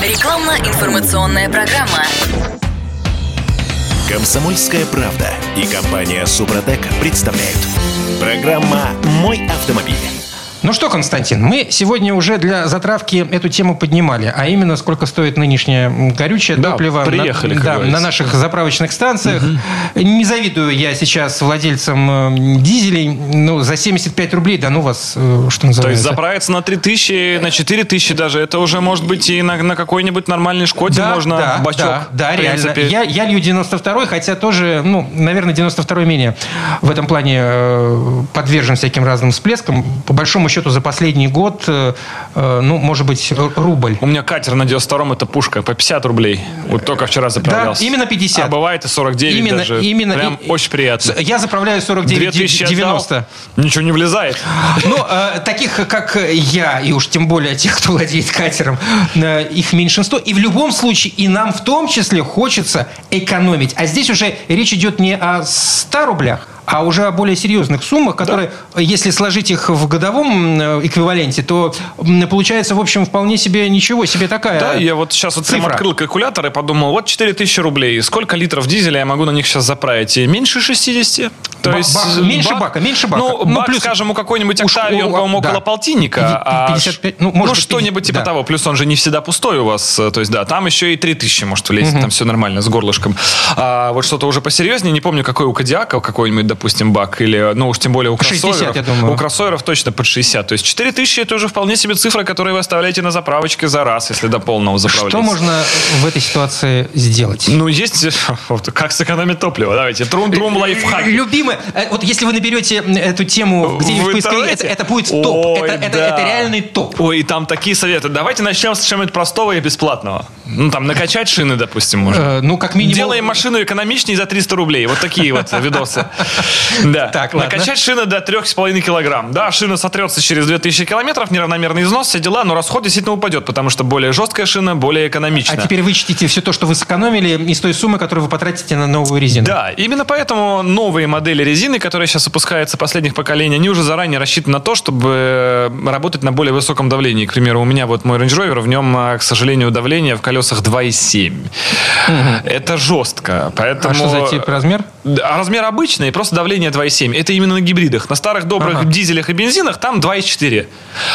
Рекламно-информационная программа. Комсомольская правда и компания Супротек представляют. Программа «Мой автомобиль». Ну что, Константин, мы сегодня уже для затравки эту тему поднимали, а именно сколько стоит нынешнее горючее Да, топливо приехали, на, да, говорится. на наших заправочных станциях. Не завидую я сейчас владельцам э, дизелей. Ну, за 75 рублей, да ну вас, э, что То называется. есть заправиться на 3000, на 4000 даже, это уже может быть и на, на какой-нибудь нормальной Шкоде да, можно да, бачок. Да, да, реально. Я, я лью 92-й, хотя тоже, ну, наверное, 92-й менее в этом плане э, подвержен всяким разным всплескам. По большому счету за последний год, э, э, ну, может быть, рубль. У меня катер на 92-м, это пушка, по 50 рублей. Вот только вчера заправлялся. Да, именно 50. А бывает и 49 Именно, даже. именно. Прям И- очень приятно. Я заправляю 49 2000 90. отдал, ничего не влезает. Ну, э, таких, как я, и уж тем более тех, кто владеет катером, э, их меньшинство. И в любом случае, и нам в том числе хочется экономить. А здесь уже речь идет не о 100 рублях, а уже о более серьезных суммах, которые, если сложить их в годовом э, эквиваленте, то получается, в общем, вполне себе ничего себе такая Да, я вот сейчас вот цифра. открыл калькулятор и подумал, вот 4000 рублей, сколько литров дизеля я могу на них сейчас заправить? И меньше 60? То Ба- есть бак- меньше бака, меньше бака. Ну, Ну, бак, плюс- скажем, у какой-нибудь Октавии, он, по-моему, да. около полтинника. а 55, ну, может быть, что-нибудь 50, типа да. того. Плюс он же не всегда пустой у вас. э, То есть, да, там еще и 3000 может влезть, там все нормально, с горлышком. А вот что-то уже посерьезнее, не помню, какой у Кадиака какой-нибудь, допустим, бак, или, ну уж тем более у 60, кроссоверов. я думаю. У кроссоверов точно под 60. То есть 4000 это уже вполне себе цифра, которую вы оставляете на заправочке за раз, если до полного заправляете. Что можно в этой ситуации сделать? Ну, есть... вот, как сэкономить топливо? Давайте. Трум-трум лайфхак. Любимый. Э, Вот если вы наберете эту тему где-нибудь в поисковике, это, это будет топ. Ой, это, это- да. это реальный топ. Ой, и там такие советы. Давайте начнем с чего-нибудь простого и бесплатного. Ну, там, накачать шины, допустим, можно. Э, ну, как минимум... Делаем машину экономичнее за 300 рублей. Вот такие вот видосы. Да. Так, ладно. Накачать шины до 3,5 килограмм. Да, шина сотрется через 2000 километров, неравномерный износ, все дела, но расход действительно упадет, потому что более жесткая шина, более экономична. А теперь вычтите все то, что вы сэкономили из той суммы, которую вы потратите на новую резину. Да, именно поэтому новые модели резины, которые сейчас выпускаются последних поколений, они уже заранее рассчитаны на то, чтобы э, работать на более высоком давлении. К примеру, у меня вот мой Range Rover, в нем, э, к сожалению, давление в колесах 2,7. Это жестко. Поэтому... А что за тип размер? А размер обычный, просто давление 2,7. Это именно на гибридах. На старых добрых Ага. дизелях и бензинах там 2,4.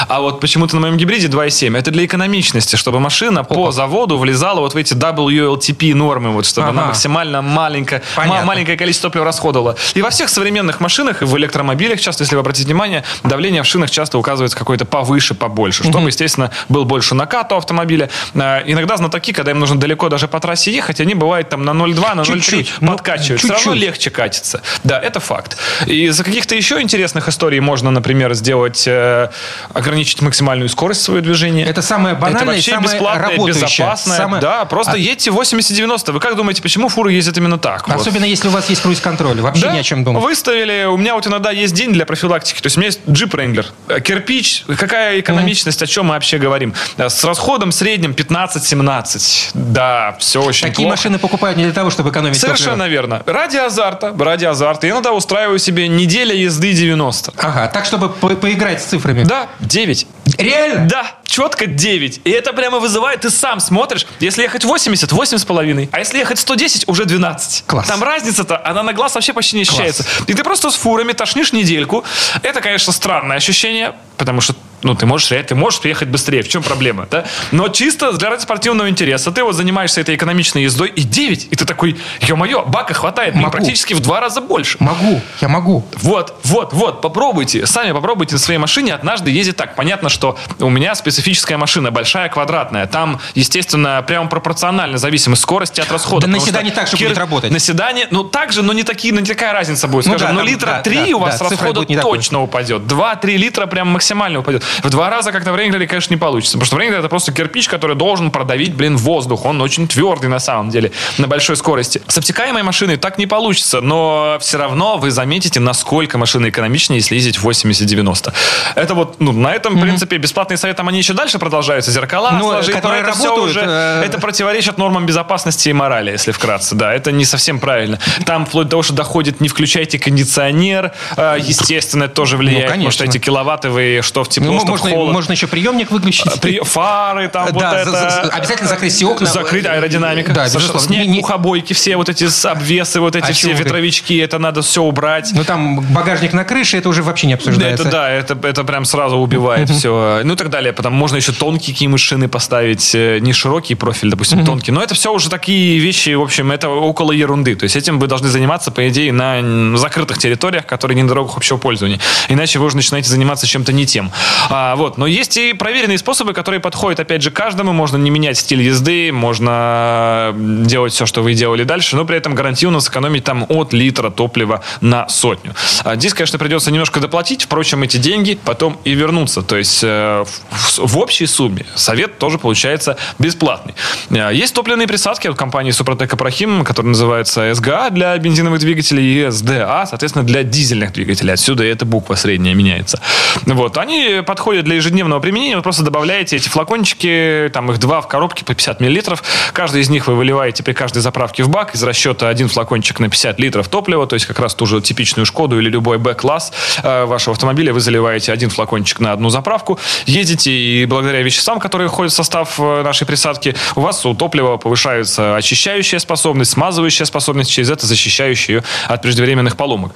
А вот почему-то на моем гибриде 2,7. Это для экономичности, чтобы машина по заводу влезала вот в эти WLTP нормы, вот, чтобы она Ага. максимально маленькая, ма- маленькое количество топлива расходовала. И во всех современных машинах, и в электромобилях часто, если вы обратите внимание, давление в шинах часто указывается какое-то повыше, побольше, чтобы, естественно, был больше накат у автомобиля. А, Иногда знатоки, когда им нужно далеко даже по трассе ехать, они бывают там на 0,2, на 0,3 Чуть-чуть. Ну, подкачивают. Все равно чуть-чуть. легче катится. Да, это факт. И из каких-то еще интересных историй можно, например, сделать, э, ограничить максимальную скорость своего движения. Это самое банальное Это и вообще самое бесплатное, безопасное. Самое- Да, просто А- едьте 80-90. Вы как думаете, почему фуры ездят именно так? Вот. Особенно если у вас есть круиз-контроль. Вообще Да, ни о чем думать. Выставили. У меня вот иногда есть день для профилактики. То есть у меня есть джип Wrangler. Кирпич. Какая экономичность, о чем мы вообще говорим? Э, С расходом средним 15-17. Да, все очень Такие плохо. машины покупают не для того, чтобы экономить Совершенно топливо. верно. Ради азарта, ради азарта. Я иногда устраиваю себе неделя езды 90. Ага, так, чтобы по- поиграть с цифрами. Да, 9. Реально? Да, четко 9. И это прямо вызывает, ты сам смотришь, если ехать 80, 8,5. А если ехать 110, уже 12. Класс. Там разница-то, она на глаз вообще почти не ощущается. И ты просто с фурами тошнишь недельку. Это, конечно, странное ощущение, потому что ну, ты можешь, реально- ты можешь приехать быстрее. В чем проблема, да? Но чисто для ради спортивного интереса ты вот занимаешься этой экономичной ездой и 9. И ты такой, ё-моё, бака хватает. Могу. практически в два раза больше. Могу, я могу. Вот, вот, вот, попробуйте. Сами попробуйте на своей машине однажды ездить так. Понятно, что у меня специфическая машина, большая, квадратная. Там, естественно, прямо пропорционально зависимость скорости от расхода. Да на седане так же будет работать. На седане, ну так же, но не, такие, но не такая разница будет. Ну Скажем, да, ну там, литра да, 3 да, у вас да, расхода такой. точно упадет. 2-3 литра прям максимально упадет. В два раза как-то в Wrangler, конечно, не получится. Потому что Wrangler это просто кирпич, который должен продавить, блин, воздух. Он очень твердый на самом деле, на большой скорости. С обтекаемой машиной так не получится, но все равно вы заметите, насколько машина экономичнее, если ездить 80-90. Это вот, ну, на этом, в принципе, бесплатные советы, они еще дальше продолжаются зеркала Ну, сложить, которые это все работают, уже, э, это противоречит нормам безопасности и морали, если вкратце, да, это не совсем правильно. Там вплоть до того, что доходит, не включайте кондиционер, э, естественно, это тоже влияет, Ну, потому что конечно. эти киловатты вы что в тепло, Ну, что в можно, холод. можно еще приемник выключить. При- фары, там вот Да, за- за- это... обязательно закрыть все окна. Закрыть аэродинамика. Да, безусловно. Снять Не- не- мухобойки, все вот эти обвесы, вот эти А все ты? ветровички, это надо все убрать. Ну, там багажник на крыше, это уже вообще не Да, обсуждается. это да, это, это прям сразу убивает все. Ну и так далее. Потом можно еще тонкие какие шины поставить, э, не широкий профиль, допустим, тонкий. Но это все уже такие вещи, в общем, это около ерунды. То есть этим вы должны заниматься, по идее, на закрытых территориях, которые не на дорогах общего пользования. Иначе вы уже начинаете заниматься чем-то не тем. А, вот. Но есть и проверенные способы, которые подходят, опять же, каждому. Можно не менять стиль езды, можно делать все, что вы делали дальше, но при этом гарантированно сэкономить там от литра топлива на сотню. А здесь, конечно, придется немножко доплатить, впрочем, эти деньги потом и вернутся. То есть э, в, в общей сумме совет тоже получается бесплатный. Э, Есть топливные присадки от компании Супротек Апрахим, которые называются СГА для бензиновых двигателей и СДА, соответственно, для дизельных двигателей. Отсюда эта буква средняя меняется. Вот. Они подходят для ежедневного применения. Вы просто добавляете эти флакончики, там их два в коробке по 50 миллилитров. Каждый из них вы выливаете при каждой заправке в бак. Из расчета один флакончик на 50 литров топлива, то есть как раз ту же типичную Шкоду или любой Б-класс э, вашего автомобиля. Вы заливаете один флакончик на одну заправку, едете, и благодаря веществам, которые входят в состав э, нашей присадки, у вас у топлива повышается очищающая способность, смазывающая способность, через это защищающая ее от преждевременных поломок.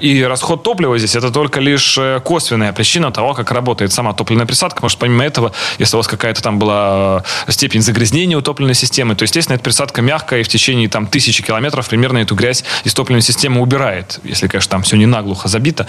И расход топлива здесь это только лишь э, косвенная причина того, как работает сама топливная присадка, потому что помимо этого, если у вас какая-то там была э, степень загрязнения у топливной системы, то, естественно, эта присадка мягкая, и в течение там тысячи километров примерно эту грязь из топливной системы убирает, если, конечно, там все не наглухо забито.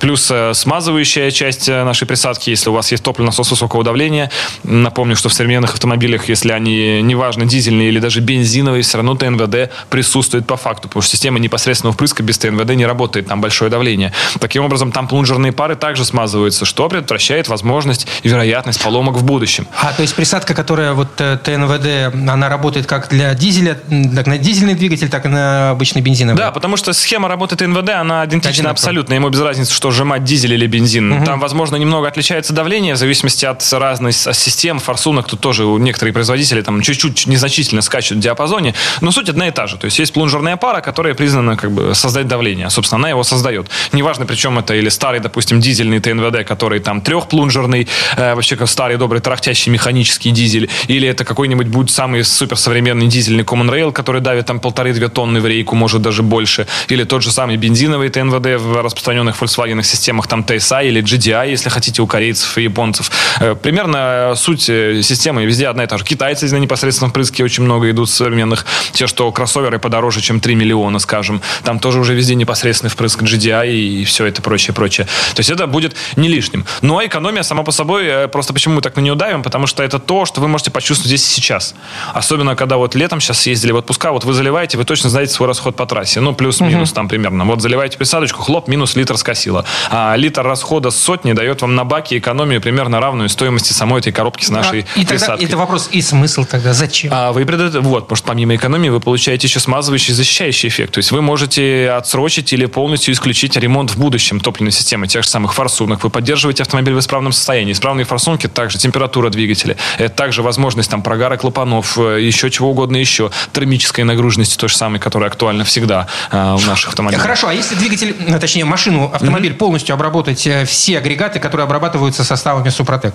Плюс смазывающая часть нашей присадки, если у вас есть топливный высокого давления, напомню, что в современных автомобилях, если они, неважно, дизельные или даже бензиновые, все равно ТНВД присутствует по факту, потому что система непосредственного впрыска без ТНВД не работает, там большое давление. Таким образом, там плунжерные пары также смазываются, что предотвращает возможность и вероятность поломок в будущем. А, то есть присадка, которая вот э, ТНВД, она работает как для дизеля, так на дизельный двигатель, так и на обычный бензиновый. Да, потому что схема работы ТНВД, она идентична Одинаково. абсолютно. Ему без разницы, что сжимать дизель или бензин. Там, возможно, немного отличается давление в зависимости от разных систем, форсунок. Тут тоже некоторые производители там чуть-чуть незначительно скачут в диапазоне. Но суть одна и та же. То есть есть плунжерная пара, которая признана как бы создать давление. Собственно, она его создает. Неважно, причем это или старый, допустим, дизельный ТНВД, который там трехплунжерный, э, вообще как старый добрый трахтящий механический дизель, или это какой-нибудь будет самый суперсовременный дизельный Common Rail, который давит там полторы-две тонны в рейку, может даже больше, или тот же самый бензиновый ТНВД в распространенных Volkswagen системах, там TSI или GDI, если хотите, у корейцев и японцев. Э, Примерно э, суть э, системы везде одна и та же. Китайцы на непосредственном впрыске очень много идут современных. Те, что кроссоверы подороже, чем 3 миллиона, скажем. Там тоже уже везде непосредственный впрыск GDI и все это прочее, прочее. То есть это будет не лишним. Но экономия сама по собой, просто почему мы так на нее давим, потому что это то, что вы можете почувствовать здесь и сейчас. Особенно, когда вот летом сейчас ездили в отпуска, вот вы заливаете, вы точно знаете свой расход по трассе. Ну, плюс-минус там примерно. Вот заливаете присадочку, хлоп, минус литр скосило. А литр расхода с сотни дает вам на баке экономию примерно равную стоимости самой этой коробки с нашей А, и тогда это вопрос, и смысл тогда, зачем? А вы предо- вот, потому что помимо экономии вы получаете еще смазывающий защищающий эффект. То есть вы можете отсрочить или полностью исключить ремонт в будущем топливной системы тех же самых форсунок. Вы поддерживаете автомобиль в исправном состоянии. Исправные форсунки также температура двигателя. Это также возможность там прогара клапанов, э, еще чего угодно еще. Термической нагруженности то же самое, которая актуальна всегда э, в наших автомобилях. Хорошо, а если двигатель, ну, точнее машину, автомобиль полностью обработать э, все агрегаты, которые обрабатываются составами Супротек,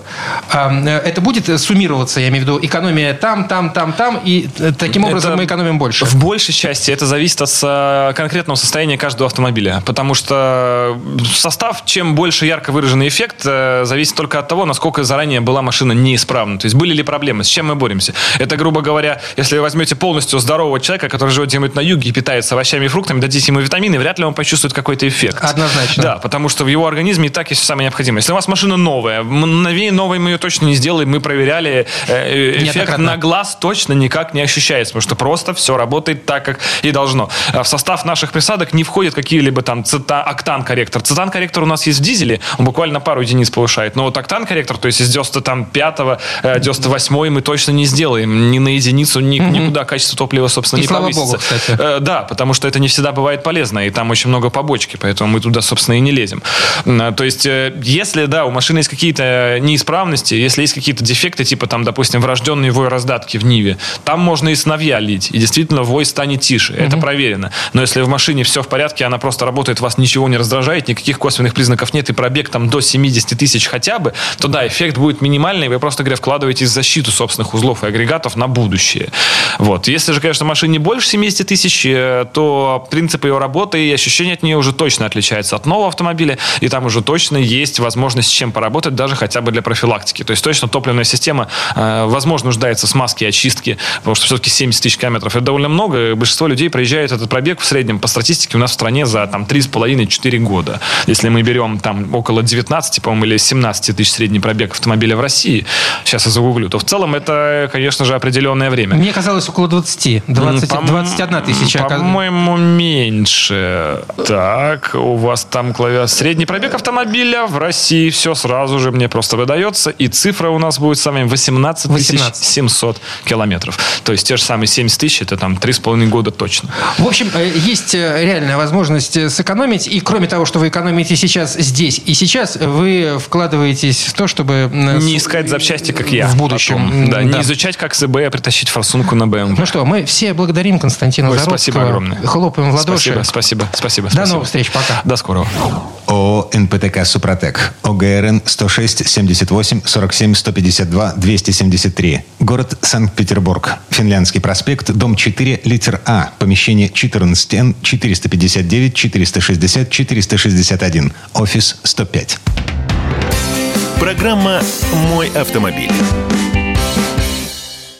а, э, это будет суммироваться, я имею в виду, экономия там, там, там, там, и э, таким образом Это мы экономим больше? В большей части это зависит от э, конкретного состояния каждого автомобиля. Потому что состав, чем больше ярко выраженный эффект, зависит только от того, насколько заранее была машина неисправна. То есть были ли проблемы, с чем мы боремся. Это, грубо говоря, если вы возьмете полностью здорового человека, который живет где-нибудь на юге и питается овощами и фруктами, дадите ему витамины, вряд ли он почувствует какой-то эффект. Однозначно. Да, потому что в его организме и так есть все самое необходимое. Если у вас машина новая, мгновение новой мы ее точно не сделаем, мы проверяли, э, э, эффект на глаз точно никак не ощущается, потому что просто все работает так, как и должно. А В состав наших присадок не входят какие-либо там цита, октан-корректор. Цитан-корректор у нас есть в дизеле, он буквально пару единиц повышает. Но вот октан-корректор, то есть из 95-го, э, 98 мы точно не сделаем. Ни на единицу, ни, никуда качество топлива, собственно, И не слава повысится. богу, кстати. Э, Да, потому что это не всегда бывает полезно, и там очень много побочки, поэтому мы туда, собственно, и не лезем. То есть, э, если, да, у машины есть какие-то неисправности, если есть какие-то дефекты, типа там, допустим, врожденные вой раздатки в Ниве, там можно и сновья лить, и действительно вой станет тише. Это проверено. Но если в машине все в порядке, она просто работает, вас ничего не раздражает, никаких косвенных признаков нет, и пробег там до 70 тысяч хотя бы, то да, эффект будет минимальный, вы просто, говоря, вкладываете защиту собственных узлов и агрегатов на будущее. Вот. Если же, конечно, машине больше 70 тысяч, э, то принцип ее работы и ощущения от нее уже точно отличаются от нового автомобиля, и там уже точно есть возможность с чем поработать, даже хотя бы для профилактики. То есть точно топливная система, э, возможно, нуждается в смазке и очистке, потому что все-таки 70 тысяч километров это довольно много. Большинство людей проезжает этот пробег в среднем по статистике у нас в стране за там 3,5-4 года. Если мы берем там около 19, по-моему, или 17 тысяч средний пробег автомобиля в России, сейчас я загуглю, то в целом это, конечно же, определенное время. Мне казалось около 20. 20 По- 21 тысяча. По-моему, меньше. Так, у вас там клавиатура. Средний пробег автомобиля в России. Все сразу же мне просто выдается. И цифра у нас будет с вами 18 18. 700 километров. То есть те же самые 70 тысяч, это там 3,5 года точно. В общем, э, есть э, реальная возможность э, сэкономить. И кроме того, что вы экономите сейчас здесь и сейчас, вы вкладываетесь в то, чтобы... Не искать запчасти, как я. В будущем. потом. Да, Да. не изучать, как с eBay притащить форсунку на BMW. Ну что, мы все благодарим Константина Ой, Заровского. спасибо огромное. Хлопаем в ладоши. Спасибо, спасибо, спасибо. До спасибо. новых встреч, пока. До скорого. ООО «НПТК Супротек». ОГРН 106 78 47 152 273. Город Санкт-Петербург. Финляндский проспект, дом 4, литер А. Помещение 14Н 459 460 461. Офис 105. Программа «Мой автомобиль».